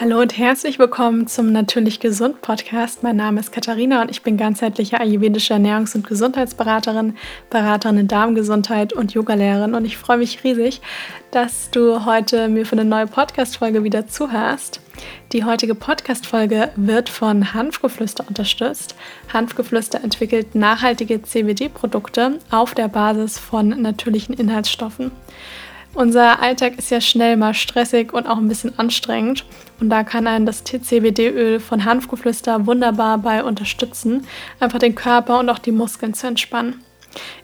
Hallo und herzlich willkommen zum Natürlich Gesund Podcast. Mein Name ist Katharina und ich bin ganzheitliche ayurvedische Ernährungs- und Gesundheitsberaterin, Beraterin in Darmgesundheit und Yogalehrerin. Und ich freue mich riesig, dass du heute mir für eine neue Podcast-Folge wieder zuhörst. Die heutige Podcast-Folge wird von Hanfgeflüster unterstützt. Hanfgeflüster entwickelt nachhaltige CBD-Produkte auf der Basis von natürlichen Inhaltsstoffen. Unser Alltag ist ja schnell mal stressig und auch ein bisschen anstrengend. Und da kann einen das TCBD-Öl von Hanfgeflüster wunderbar bei unterstützen, einfach den Körper und auch die Muskeln zu entspannen.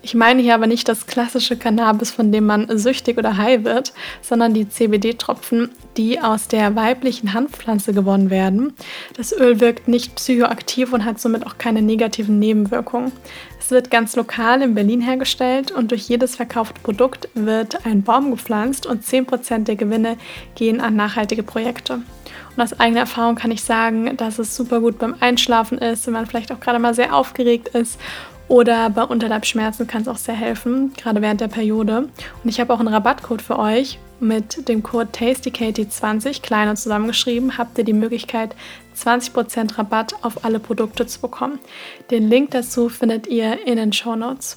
Ich meine hier aber nicht das klassische Cannabis, von dem man süchtig oder high wird, sondern die CBD-Tropfen, die aus der weiblichen Hanfpflanze gewonnen werden. Das Öl wirkt nicht psychoaktiv und hat somit auch keine negativen Nebenwirkungen. Es wird ganz lokal in Berlin hergestellt und durch jedes verkaufte Produkt wird ein Baum gepflanzt und 10% der Gewinne gehen an nachhaltige Projekte. Und aus eigener Erfahrung kann ich sagen, dass es super gut beim Einschlafen ist, wenn man vielleicht auch gerade mal sehr aufgeregt ist oder bei Unterleibschmerzen kann es auch sehr helfen, gerade während der Periode. Und ich habe auch einen Rabattcode für euch. Mit dem Code TastyKatie20, klein und zusammengeschrieben, habt ihr die Möglichkeit, 20% Rabatt auf alle Produkte zu bekommen. Den Link dazu findet ihr in den Show Notes.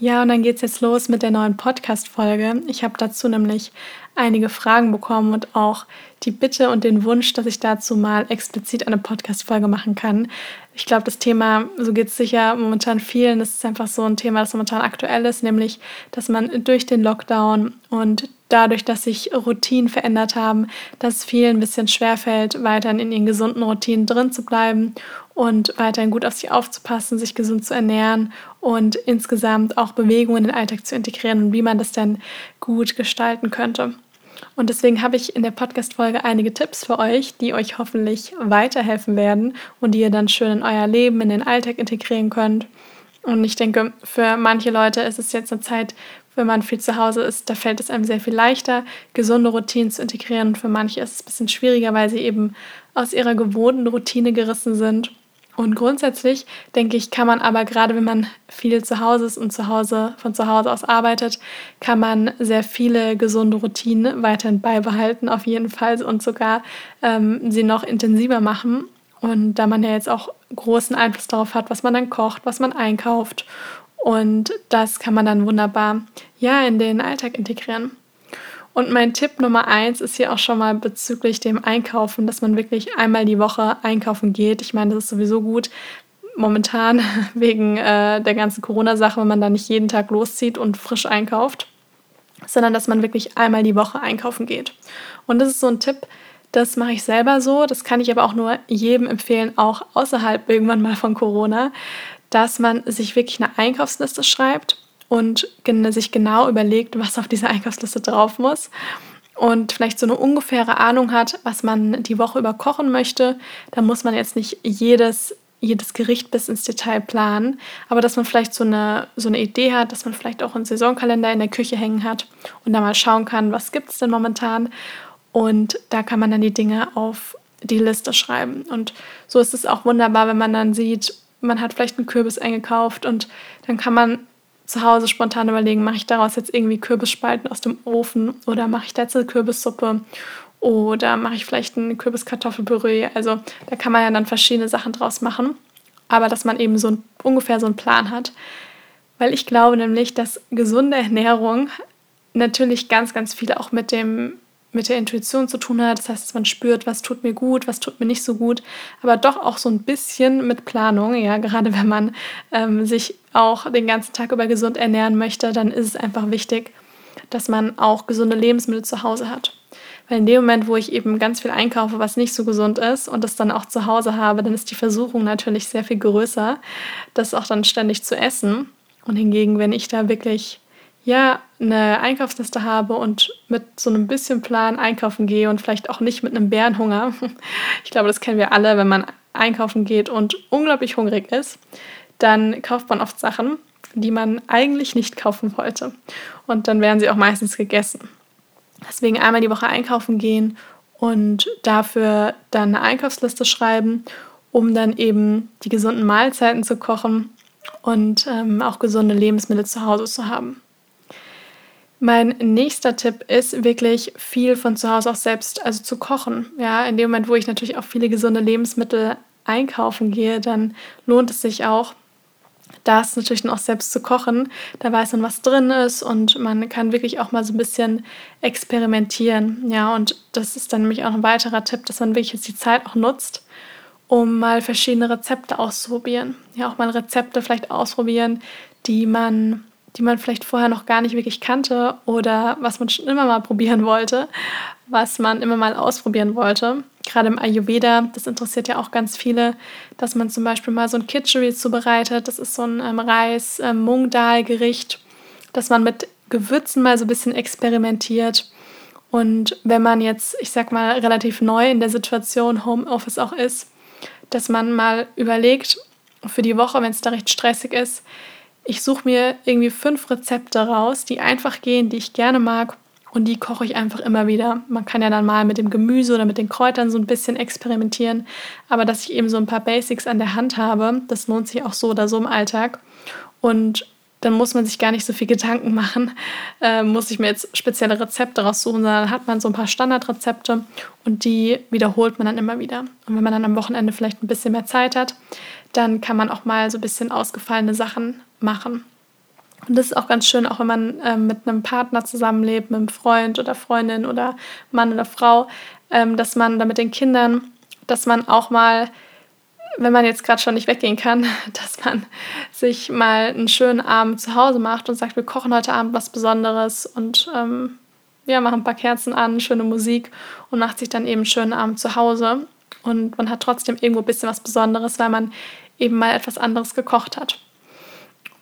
Ja, und dann geht es jetzt los mit der neuen Podcast-Folge. Ich habe dazu nämlich einige Fragen bekommen und auch die Bitte und den Wunsch, dass ich dazu mal explizit eine Podcast-Folge machen kann. Ich glaube, das Thema, so geht es sicher momentan vielen, das ist einfach so ein Thema, das momentan aktuell ist, nämlich, dass man durch den Lockdown und dadurch, dass sich Routinen verändert haben, dass vielen ein bisschen schwerfällt, weiterhin in ihren gesunden Routinen drin zu bleiben und weiterhin gut auf sich aufzupassen, sich gesund zu ernähren und insgesamt auch Bewegung in den Alltag zu integrieren und wie man das dann gut gestalten könnte. Und deswegen habe ich in der Podcast-Folge einige Tipps für euch, die euch hoffentlich weiterhelfen werden und die ihr dann schön in euer Leben, in den Alltag integrieren könnt. Und ich denke, für manche Leute ist es jetzt eine Zeit, wenn man viel zu Hause ist, da fällt es einem sehr viel leichter, gesunde Routinen zu integrieren. Für manche ist es ein bisschen schwieriger, weil sie eben aus ihrer gewohnten Routine gerissen sind. Und grundsätzlich denke ich, kann man aber gerade, wenn man viel zu Hause ist und zu Hause von zu Hause aus arbeitet, kann man sehr viele gesunde Routinen weiterhin beibehalten, auf jeden Fall und sogar ähm, sie noch intensiver machen. Und da man ja jetzt auch großen Einfluss darauf hat, was man dann kocht, was man einkauft. Und das kann man dann wunderbar ja in den Alltag integrieren. Und mein Tipp Nummer eins ist hier auch schon mal bezüglich dem Einkaufen, dass man wirklich einmal die Woche einkaufen geht. Ich meine, das ist sowieso gut momentan wegen äh, der ganzen Corona-Sache, wenn man da nicht jeden Tag loszieht und frisch einkauft, sondern dass man wirklich einmal die Woche einkaufen geht. Und das ist so ein Tipp, das mache ich selber so. Das kann ich aber auch nur jedem empfehlen, auch außerhalb irgendwann mal von Corona, dass man sich wirklich eine Einkaufsliste schreibt und sich genau überlegt, was auf dieser Einkaufsliste drauf muss und vielleicht so eine ungefähre Ahnung hat, was man die Woche über kochen möchte. Da muss man jetzt nicht jedes, jedes Gericht bis ins Detail planen, aber dass man vielleicht so eine, so eine Idee hat, dass man vielleicht auch einen Saisonkalender in der Küche hängen hat und da mal schauen kann, was gibt es denn momentan. Und da kann man dann die Dinge auf die Liste schreiben. Und so ist es auch wunderbar, wenn man dann sieht, man hat vielleicht einen Kürbis eingekauft und dann kann man zu Hause spontan überlegen, mache ich daraus jetzt irgendwie Kürbisspalten aus dem Ofen oder mache ich da jetzt eine Kürbissuppe oder mache ich vielleicht ein Kürbiskartoffelpüree. Also da kann man ja dann verschiedene Sachen draus machen, aber dass man eben so ein, ungefähr so einen Plan hat. Weil ich glaube nämlich, dass gesunde Ernährung natürlich ganz, ganz viel auch mit dem mit der Intuition zu tun hat. Das heißt, dass man spürt, was tut mir gut, was tut mir nicht so gut, aber doch auch so ein bisschen mit Planung. Ja, gerade wenn man ähm, sich auch den ganzen Tag über gesund ernähren möchte, dann ist es einfach wichtig, dass man auch gesunde Lebensmittel zu Hause hat. Weil in dem Moment, wo ich eben ganz viel einkaufe, was nicht so gesund ist und das dann auch zu Hause habe, dann ist die Versuchung natürlich sehr viel größer, das auch dann ständig zu essen. Und hingegen, wenn ich da wirklich ja, eine Einkaufsliste habe und mit so einem bisschen Plan einkaufen gehe und vielleicht auch nicht mit einem Bärenhunger. Ich glaube, das kennen wir alle, wenn man einkaufen geht und unglaublich hungrig ist, dann kauft man oft Sachen, die man eigentlich nicht kaufen wollte. Und dann werden sie auch meistens gegessen. Deswegen einmal die Woche einkaufen gehen und dafür dann eine Einkaufsliste schreiben, um dann eben die gesunden Mahlzeiten zu kochen und ähm, auch gesunde Lebensmittel zu Hause zu haben. Mein nächster Tipp ist wirklich viel von zu Hause aus selbst, also zu kochen. Ja, in dem Moment, wo ich natürlich auch viele gesunde Lebensmittel einkaufen gehe, dann lohnt es sich auch, das natürlich dann auch selbst zu kochen. Da weiß man, was drin ist und man kann wirklich auch mal so ein bisschen experimentieren. Ja, und das ist dann nämlich auch ein weiterer Tipp, dass man wirklich jetzt die Zeit auch nutzt, um mal verschiedene Rezepte auszuprobieren. Ja, auch mal Rezepte vielleicht ausprobieren, die man die man vielleicht vorher noch gar nicht wirklich kannte oder was man schon immer mal probieren wollte, was man immer mal ausprobieren wollte. Gerade im Ayurveda, das interessiert ja auch ganz viele, dass man zum Beispiel mal so ein Kitchery zubereitet. Das ist so ein ähm, Reis-Mung-Dal-Gericht, ähm, dass man mit Gewürzen mal so ein bisschen experimentiert. Und wenn man jetzt, ich sag mal, relativ neu in der Situation Homeoffice auch ist, dass man mal überlegt, für die Woche, wenn es da recht stressig ist, ich suche mir irgendwie fünf Rezepte raus, die einfach gehen, die ich gerne mag und die koche ich einfach immer wieder. Man kann ja dann mal mit dem Gemüse oder mit den Kräutern so ein bisschen experimentieren, aber dass ich eben so ein paar Basics an der Hand habe, das lohnt sich auch so oder so im Alltag. Und dann muss man sich gar nicht so viel Gedanken machen, äh, muss ich mir jetzt spezielle Rezepte raussuchen, sondern hat man so ein paar Standardrezepte und die wiederholt man dann immer wieder. Und wenn man dann am Wochenende vielleicht ein bisschen mehr Zeit hat, dann kann man auch mal so ein bisschen ausgefallene Sachen machen. Und das ist auch ganz schön, auch wenn man ähm, mit einem Partner zusammenlebt, mit einem Freund oder Freundin oder Mann oder Frau, ähm, dass man da mit den Kindern, dass man auch mal, wenn man jetzt gerade schon nicht weggehen kann, dass man sich mal einen schönen Abend zu Hause macht und sagt, wir kochen heute Abend was Besonderes und ähm, ja, machen ein paar Kerzen an, schöne Musik und macht sich dann eben einen schönen Abend zu Hause. Und man hat trotzdem irgendwo ein bisschen was Besonderes, weil man eben mal etwas anderes gekocht hat.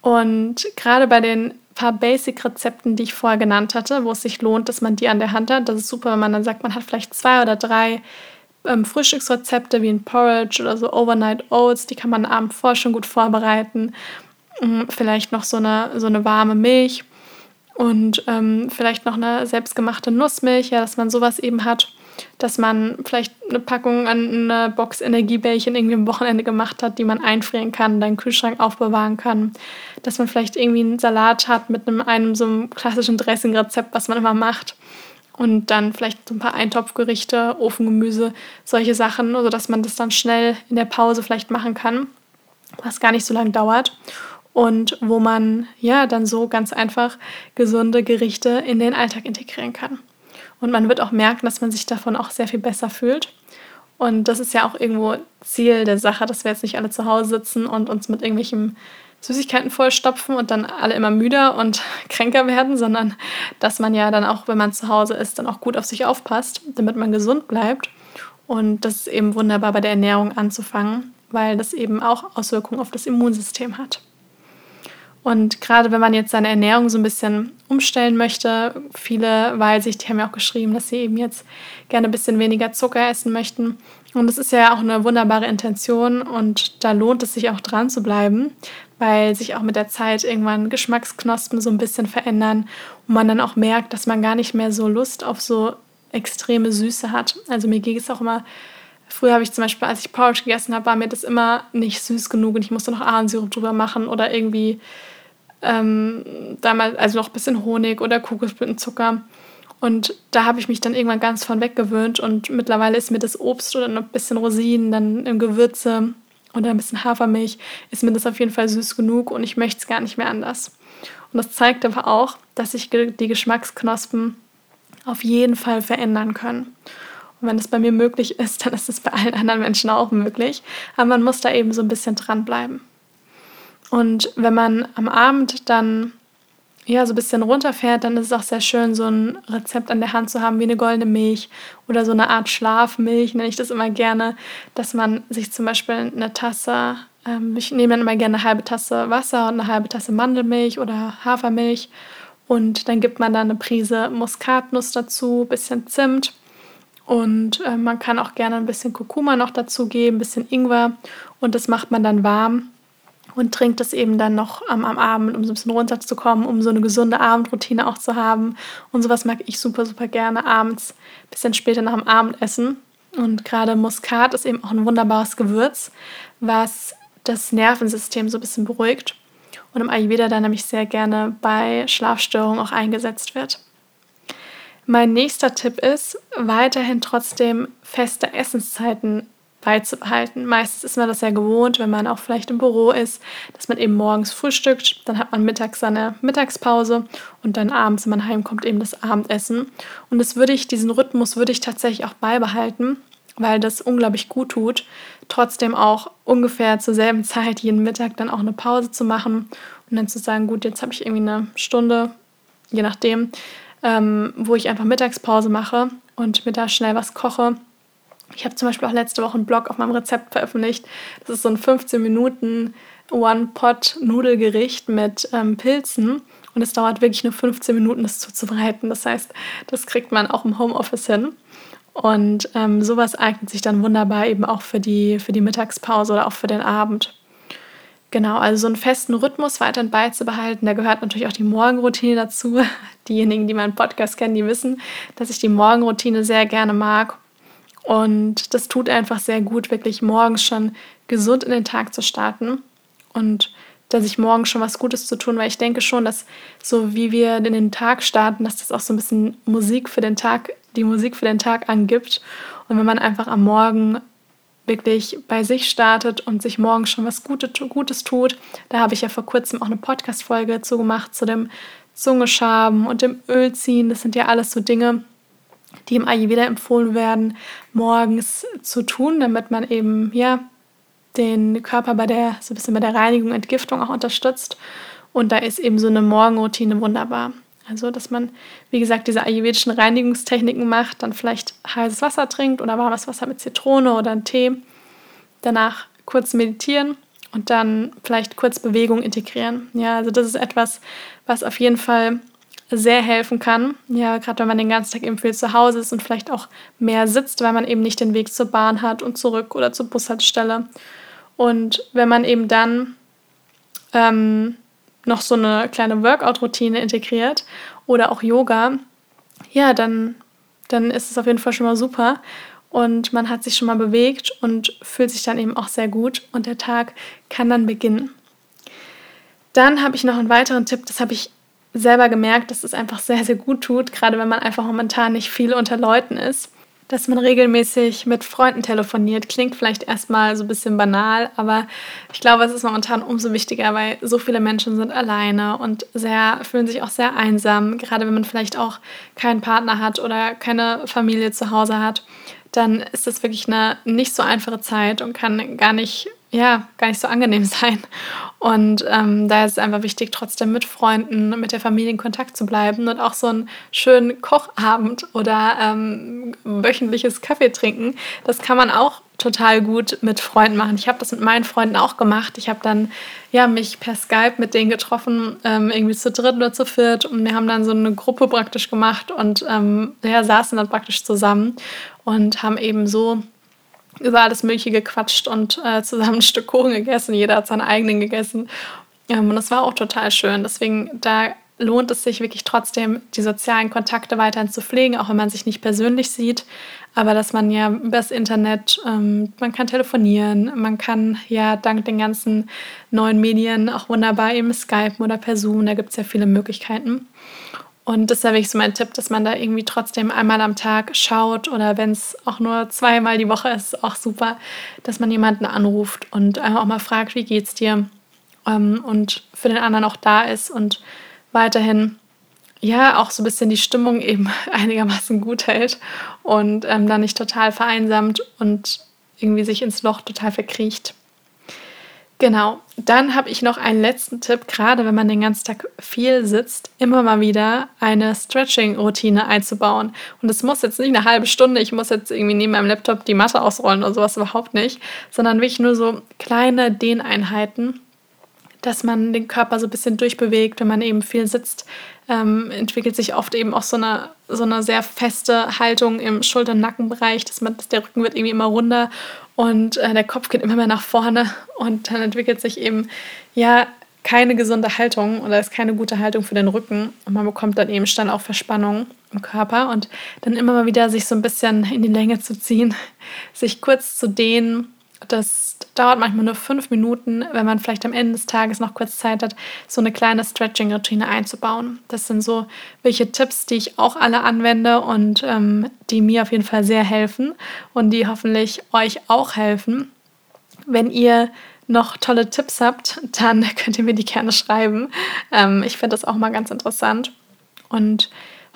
Und gerade bei den paar Basic-Rezepten, die ich vorher genannt hatte, wo es sich lohnt, dass man die an der Hand hat, das ist super, wenn man dann sagt, man hat vielleicht zwei oder drei ähm, Frühstücksrezepte wie ein Porridge oder so Overnight Oats, die kann man am Abend vor schon gut vorbereiten. Ähm, vielleicht noch so eine, so eine warme Milch und ähm, vielleicht noch eine selbstgemachte Nussmilch, ja, dass man sowas eben hat dass man vielleicht eine Packung an eine Box Energiebällchen irgendwie am Wochenende gemacht hat, die man einfrieren kann, dann Kühlschrank aufbewahren kann. Dass man vielleicht irgendwie einen Salat hat mit einem, einem so einem klassischen Dressing-Rezept, was man immer macht. Und dann vielleicht so ein paar Eintopfgerichte, Ofengemüse, solche Sachen, so dass man das dann schnell in der Pause vielleicht machen kann, was gar nicht so lange dauert und wo man ja dann so ganz einfach gesunde Gerichte in den Alltag integrieren kann. Und man wird auch merken, dass man sich davon auch sehr viel besser fühlt. Und das ist ja auch irgendwo Ziel der Sache, dass wir jetzt nicht alle zu Hause sitzen und uns mit irgendwelchen Süßigkeiten vollstopfen und dann alle immer müder und kränker werden, sondern dass man ja dann auch, wenn man zu Hause ist, dann auch gut auf sich aufpasst, damit man gesund bleibt. Und das ist eben wunderbar bei der Ernährung anzufangen, weil das eben auch Auswirkungen auf das Immunsystem hat. Und gerade wenn man jetzt seine Ernährung so ein bisschen umstellen möchte, viele weiß ich, die haben ja auch geschrieben, dass sie eben jetzt gerne ein bisschen weniger Zucker essen möchten. Und das ist ja auch eine wunderbare Intention und da lohnt es sich auch dran zu bleiben, weil sich auch mit der Zeit irgendwann Geschmacksknospen so ein bisschen verändern und man dann auch merkt, dass man gar nicht mehr so Lust auf so extreme Süße hat. Also mir ging es auch immer Früher habe ich zum Beispiel, als ich Porridge gegessen habe, war mir das immer nicht süß genug und ich musste noch Ahornsirup drüber machen oder irgendwie ähm, damals, also noch ein bisschen Honig oder Kokosblütenzucker. Und da habe ich mich dann irgendwann ganz von weggewöhnt und mittlerweile ist mir das Obst oder ein bisschen Rosinen, dann im Gewürze oder ein bisschen Hafermilch, ist mir das auf jeden Fall süß genug und ich möchte es gar nicht mehr anders. Und das zeigt aber auch, dass sich die Geschmacksknospen auf jeden Fall verändern können. Und wenn es bei mir möglich ist, dann ist es bei allen anderen Menschen auch möglich. Aber man muss da eben so ein bisschen dranbleiben. Und wenn man am Abend dann ja so ein bisschen runterfährt, dann ist es auch sehr schön, so ein Rezept an der Hand zu haben, wie eine goldene Milch oder so eine Art Schlafmilch, nenne ich das immer gerne, dass man sich zum Beispiel eine Tasse, ähm, ich nehme dann immer gerne eine halbe Tasse Wasser und eine halbe Tasse Mandelmilch oder Hafermilch und dann gibt man da eine Prise Muskatnuss dazu, ein bisschen Zimt und äh, man kann auch gerne ein bisschen Kurkuma noch dazu geben, ein bisschen Ingwer und das macht man dann warm und trinkt das eben dann noch am, am Abend, um so ein bisschen runterzukommen, um so eine gesunde Abendroutine auch zu haben. Und sowas mag ich super, super gerne abends, ein bisschen später nach dem Abendessen. Und gerade Muskat ist eben auch ein wunderbares Gewürz, was das Nervensystem so ein bisschen beruhigt. und im Ayurveda dann nämlich sehr gerne bei Schlafstörungen auch eingesetzt wird. Mein nächster Tipp ist, weiterhin trotzdem feste Essenszeiten beizubehalten. Meistens ist man das ja gewohnt, wenn man auch vielleicht im Büro ist, dass man eben morgens frühstückt, dann hat man mittags seine Mittagspause und dann abends, wenn man heimkommt, eben das Abendessen. Und das würde ich, diesen Rhythmus würde ich tatsächlich auch beibehalten, weil das unglaublich gut tut, trotzdem auch ungefähr zur selben Zeit jeden Mittag dann auch eine Pause zu machen und dann zu sagen, gut, jetzt habe ich irgendwie eine Stunde, je nachdem, ähm, wo ich einfach Mittagspause mache und mir da schnell was koche ich habe zum Beispiel auch letzte Woche einen Blog auf meinem Rezept veröffentlicht. Das ist so ein 15 Minuten One-Pot-Nudelgericht mit ähm, Pilzen. Und es dauert wirklich nur 15 Minuten, das zuzubereiten. Das heißt, das kriegt man auch im Homeoffice hin. Und ähm, sowas eignet sich dann wunderbar eben auch für die, für die Mittagspause oder auch für den Abend. Genau, also so einen festen Rhythmus weiterhin beizubehalten. Da gehört natürlich auch die Morgenroutine dazu. Diejenigen, die meinen Podcast kennen, die wissen, dass ich die Morgenroutine sehr gerne mag. Und das tut einfach sehr gut, wirklich morgens schon gesund in den Tag zu starten und dass ich morgens schon was Gutes zu tun, weil ich denke schon, dass so wie wir in den Tag starten, dass das auch so ein bisschen Musik für den Tag, die Musik für den Tag angibt. Und wenn man einfach am Morgen wirklich bei sich startet und sich morgens schon was Gutes tut, da habe ich ja vor kurzem auch eine Podcast-Folge zu gemacht zu dem Zungeschaben und dem Ölziehen. Das sind ja alles so Dinge, die im Ayurveda empfohlen werden, morgens zu tun, damit man eben ja den Körper bei der so ein bisschen bei der Reinigung, Entgiftung auch unterstützt. Und da ist eben so eine Morgenroutine wunderbar. Also, dass man, wie gesagt, diese ayurvedischen Reinigungstechniken macht, dann vielleicht heißes Wasser trinkt oder warmes Wasser mit Zitrone oder einen Tee. Danach kurz meditieren und dann vielleicht kurz Bewegung integrieren. Ja, also das ist etwas, was auf jeden Fall sehr helfen kann. Ja, gerade wenn man den ganzen Tag eben viel zu Hause ist und vielleicht auch mehr sitzt, weil man eben nicht den Weg zur Bahn hat und zurück oder zur Bushaltestelle. Und wenn man eben dann ähm, noch so eine kleine Workout-Routine integriert oder auch Yoga, ja, dann, dann ist es auf jeden Fall schon mal super. Und man hat sich schon mal bewegt und fühlt sich dann eben auch sehr gut und der Tag kann dann beginnen. Dann habe ich noch einen weiteren Tipp, das habe ich selber gemerkt, dass es einfach sehr, sehr gut tut, gerade wenn man einfach momentan nicht viel unter Leuten ist. Dass man regelmäßig mit Freunden telefoniert, klingt vielleicht erstmal so ein bisschen banal, aber ich glaube, es ist momentan umso wichtiger, weil so viele Menschen sind alleine und sehr, fühlen sich auch sehr einsam, gerade wenn man vielleicht auch keinen Partner hat oder keine Familie zu Hause hat dann ist das wirklich eine nicht so einfache Zeit und kann gar nicht ja, gar nicht so angenehm sein. Und ähm, da ist es einfach wichtig, trotzdem mit Freunden, mit der Familie in Kontakt zu bleiben und auch so einen schönen Kochabend oder ähm, wöchentliches Kaffee trinken. Das kann man auch total gut mit Freunden machen. Ich habe das mit meinen Freunden auch gemacht. Ich habe dann ja mich per Skype mit denen getroffen, ähm, irgendwie zu dritt oder zu viert und wir haben dann so eine Gruppe praktisch gemacht und ähm, ja, saßen dann praktisch zusammen und haben eben so über alles Mögliche gequatscht und äh, zusammen ein Stück Kuchen gegessen. Jeder hat seinen eigenen gegessen. Ähm, und das war auch total schön. Deswegen, da lohnt es sich wirklich trotzdem, die sozialen Kontakte weiterhin zu pflegen, auch wenn man sich nicht persönlich sieht. Aber dass man ja über das Internet, ähm, man kann telefonieren, man kann ja dank den ganzen neuen Medien auch wunderbar eben Skypen oder per Zoom, da gibt es ja viele Möglichkeiten. Und das ist so mein Tipp, dass man da irgendwie trotzdem einmal am Tag schaut oder wenn es auch nur zweimal die Woche ist, auch super, dass man jemanden anruft und einfach auch mal fragt, wie geht's dir? Ähm, und für den anderen auch da ist und weiterhin ja auch so ein bisschen die Stimmung eben einigermaßen gut hält und ähm, dann nicht total vereinsamt und irgendwie sich ins Loch total verkriecht. Genau, dann habe ich noch einen letzten Tipp, gerade wenn man den ganzen Tag viel sitzt, immer mal wieder eine Stretching-Routine einzubauen. Und es muss jetzt nicht eine halbe Stunde, ich muss jetzt irgendwie neben meinem Laptop die Matte ausrollen oder sowas überhaupt nicht, sondern wirklich nur so kleine Dehneinheiten, dass man den Körper so ein bisschen durchbewegt, wenn man eben viel sitzt, ähm, entwickelt sich oft eben auch so eine, so eine sehr feste Haltung im Schulter-Nackenbereich, dass man, dass der Rücken wird irgendwie immer runder und äh, der Kopf geht immer mehr nach vorne und dann entwickelt sich eben ja keine gesunde Haltung oder ist keine gute Haltung für den Rücken und man bekommt dann eben dann auch Verspannung im Körper und dann immer mal wieder sich so ein bisschen in die Länge zu ziehen, sich kurz zu dehnen, Das dauert manchmal nur fünf Minuten, wenn man vielleicht am Ende des Tages noch kurz Zeit hat, so eine kleine Stretching-Routine einzubauen. Das sind so welche Tipps, die ich auch alle anwende und ähm, die mir auf jeden Fall sehr helfen und die hoffentlich euch auch helfen. Wenn ihr noch tolle Tipps habt, dann könnt ihr mir die gerne schreiben. Ähm, ich finde das auch mal ganz interessant und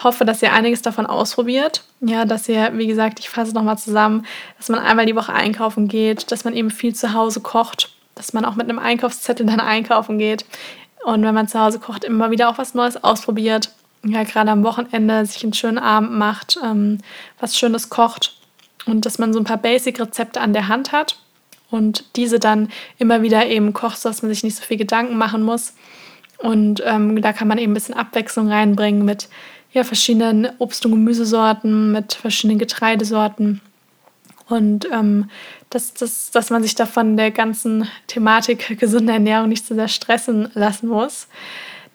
hoffe, dass ihr einiges davon ausprobiert. Ja, dass ihr, wie gesagt, ich fasse nochmal zusammen, dass man einmal die Woche einkaufen geht, dass man eben viel zu Hause kocht, dass man auch mit einem Einkaufszettel dann einkaufen geht. Und wenn man zu Hause kocht, immer wieder auch was Neues ausprobiert. Ja, gerade am Wochenende sich einen schönen Abend macht, ähm, was Schönes kocht und dass man so ein paar Basic-Rezepte an der Hand hat und diese dann immer wieder eben kocht, sodass man sich nicht so viel Gedanken machen muss. Und ähm, da kann man eben ein bisschen Abwechslung reinbringen mit ja, verschiedenen Obst- und Gemüsesorten, mit verschiedenen Getreidesorten. Und ähm, dass, dass, dass man sich da von der ganzen Thematik gesunde Ernährung nicht so sehr stressen lassen muss.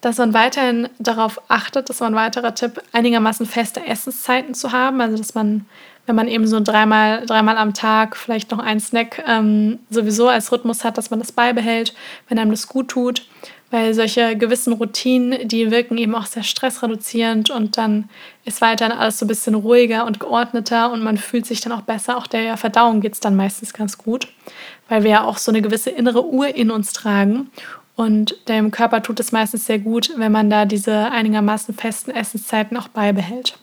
Dass man weiterhin darauf achtet, das war ein weiterer Tipp, einigermaßen feste Essenszeiten zu haben. Also dass man wenn man eben so dreimal, dreimal am Tag vielleicht noch einen Snack ähm, sowieso als Rhythmus hat, dass man das beibehält, wenn einem das gut tut. Weil solche gewissen Routinen, die wirken eben auch sehr stressreduzierend und dann ist weiterhin alles so ein bisschen ruhiger und geordneter und man fühlt sich dann auch besser. Auch der Verdauung geht es dann meistens ganz gut, weil wir ja auch so eine gewisse innere Uhr in uns tragen. Und dem Körper tut es meistens sehr gut, wenn man da diese einigermaßen festen Essenszeiten auch beibehält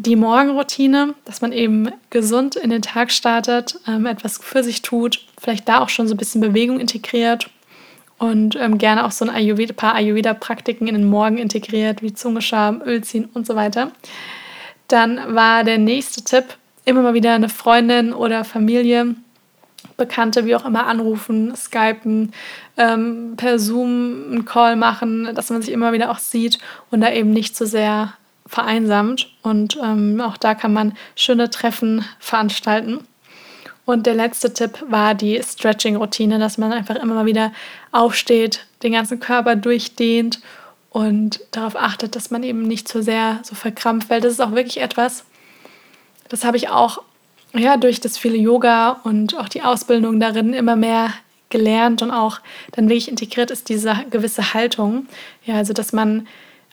die Morgenroutine, dass man eben gesund in den Tag startet, ähm, etwas für sich tut, vielleicht da auch schon so ein bisschen Bewegung integriert und ähm, gerne auch so ein Ayurveda, paar Ayurveda-Praktiken in den Morgen integriert, wie Zungescham, Öl ziehen und so weiter. Dann war der nächste Tipp, immer mal wieder eine Freundin oder Familie, Bekannte, wie auch immer, anrufen, skypen, ähm, per Zoom einen Call machen, dass man sich immer wieder auch sieht und da eben nicht so sehr vereinsamt. Und ähm, auch da kann man schöne Treffen veranstalten. Und der letzte Tipp war die Stretching-Routine, dass man einfach immer mal wieder aufsteht, den ganzen Körper durchdehnt und darauf achtet, dass man eben nicht zu sehr so verkrampft, weil das ist auch wirklich etwas, das habe ich auch ja, durch das viele Yoga und auch die Ausbildung darin immer mehr gelernt und auch dann wirklich integriert ist diese gewisse Haltung. Ja, also dass man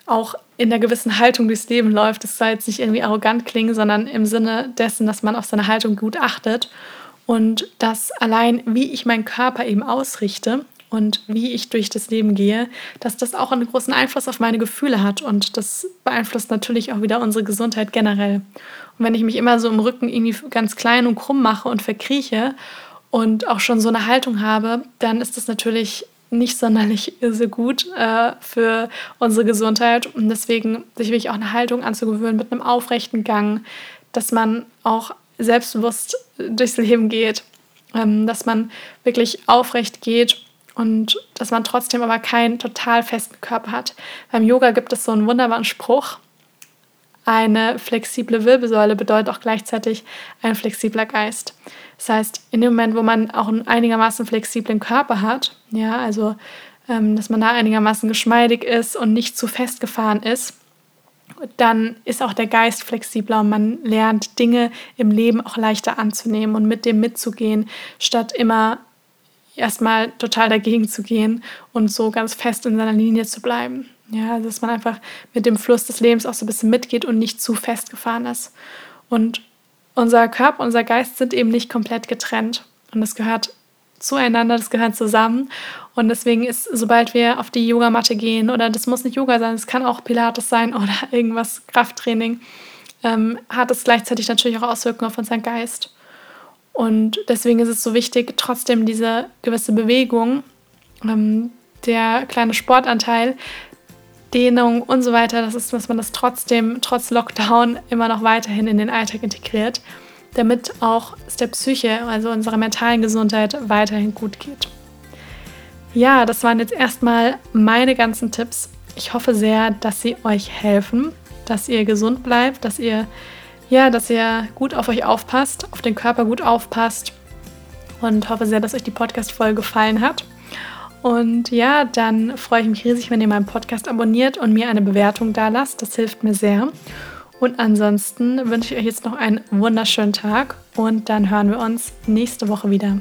auch in einer gewissen Haltung durchs Leben läuft. Das soll jetzt nicht irgendwie arrogant klingen, sondern im Sinne dessen, dass man auf seine Haltung gut achtet und dass allein, wie ich meinen Körper eben ausrichte und wie ich durch das Leben gehe, dass das auch einen großen Einfluss auf meine Gefühle hat und das beeinflusst natürlich auch wieder unsere Gesundheit generell. Und wenn ich mich immer so im Rücken irgendwie ganz klein und krumm mache und verkrieche und auch schon so eine Haltung habe, dann ist das natürlich nicht sonderlich so gut äh, für unsere Gesundheit. Und deswegen sich wirklich auch eine Haltung anzugewöhnen mit einem aufrechten Gang, dass man auch selbstbewusst durchs Leben geht, ähm, dass man wirklich aufrecht geht und dass man trotzdem aber keinen total festen Körper hat. Beim Yoga gibt es so einen wunderbaren Spruch. Eine flexible Wirbelsäule bedeutet auch gleichzeitig ein flexibler Geist. Das heißt, in dem Moment, wo man auch einen einigermaßen flexiblen Körper hat, ja, also ähm, dass man da einigermaßen geschmeidig ist und nicht zu festgefahren ist, dann ist auch der Geist flexibler und man lernt Dinge im Leben auch leichter anzunehmen und mit dem mitzugehen, statt immer erstmal total dagegen zu gehen und so ganz fest in seiner Linie zu bleiben. Ja, also dass man einfach mit dem Fluss des Lebens auch so ein bisschen mitgeht und nicht zu festgefahren ist. Und unser Körper, unser Geist sind eben nicht komplett getrennt. Und das gehört zueinander, das gehört zusammen. Und deswegen ist, sobald wir auf die Yogamatte gehen, oder das muss nicht Yoga sein, es kann auch Pilates sein oder irgendwas Krafttraining, ähm, hat es gleichzeitig natürlich auch Auswirkungen auf unseren Geist. Und deswegen ist es so wichtig, trotzdem diese gewisse Bewegung, ähm, der kleine Sportanteil, Dehnung und so weiter, das ist, dass man das trotzdem, trotz Lockdown, immer noch weiterhin in den Alltag integriert, damit auch es der Psyche, also unserer mentalen Gesundheit, weiterhin gut geht. Ja, das waren jetzt erstmal meine ganzen Tipps. Ich hoffe sehr, dass sie euch helfen, dass ihr gesund bleibt, dass ihr ja, dass ihr gut auf euch aufpasst, auf den Körper gut aufpasst und hoffe sehr, dass euch die Podcast-Folge gefallen hat. Und ja, dann freue ich mich riesig, wenn ihr meinen Podcast abonniert und mir eine Bewertung da lasst. Das hilft mir sehr. Und ansonsten wünsche ich euch jetzt noch einen wunderschönen Tag und dann hören wir uns nächste Woche wieder.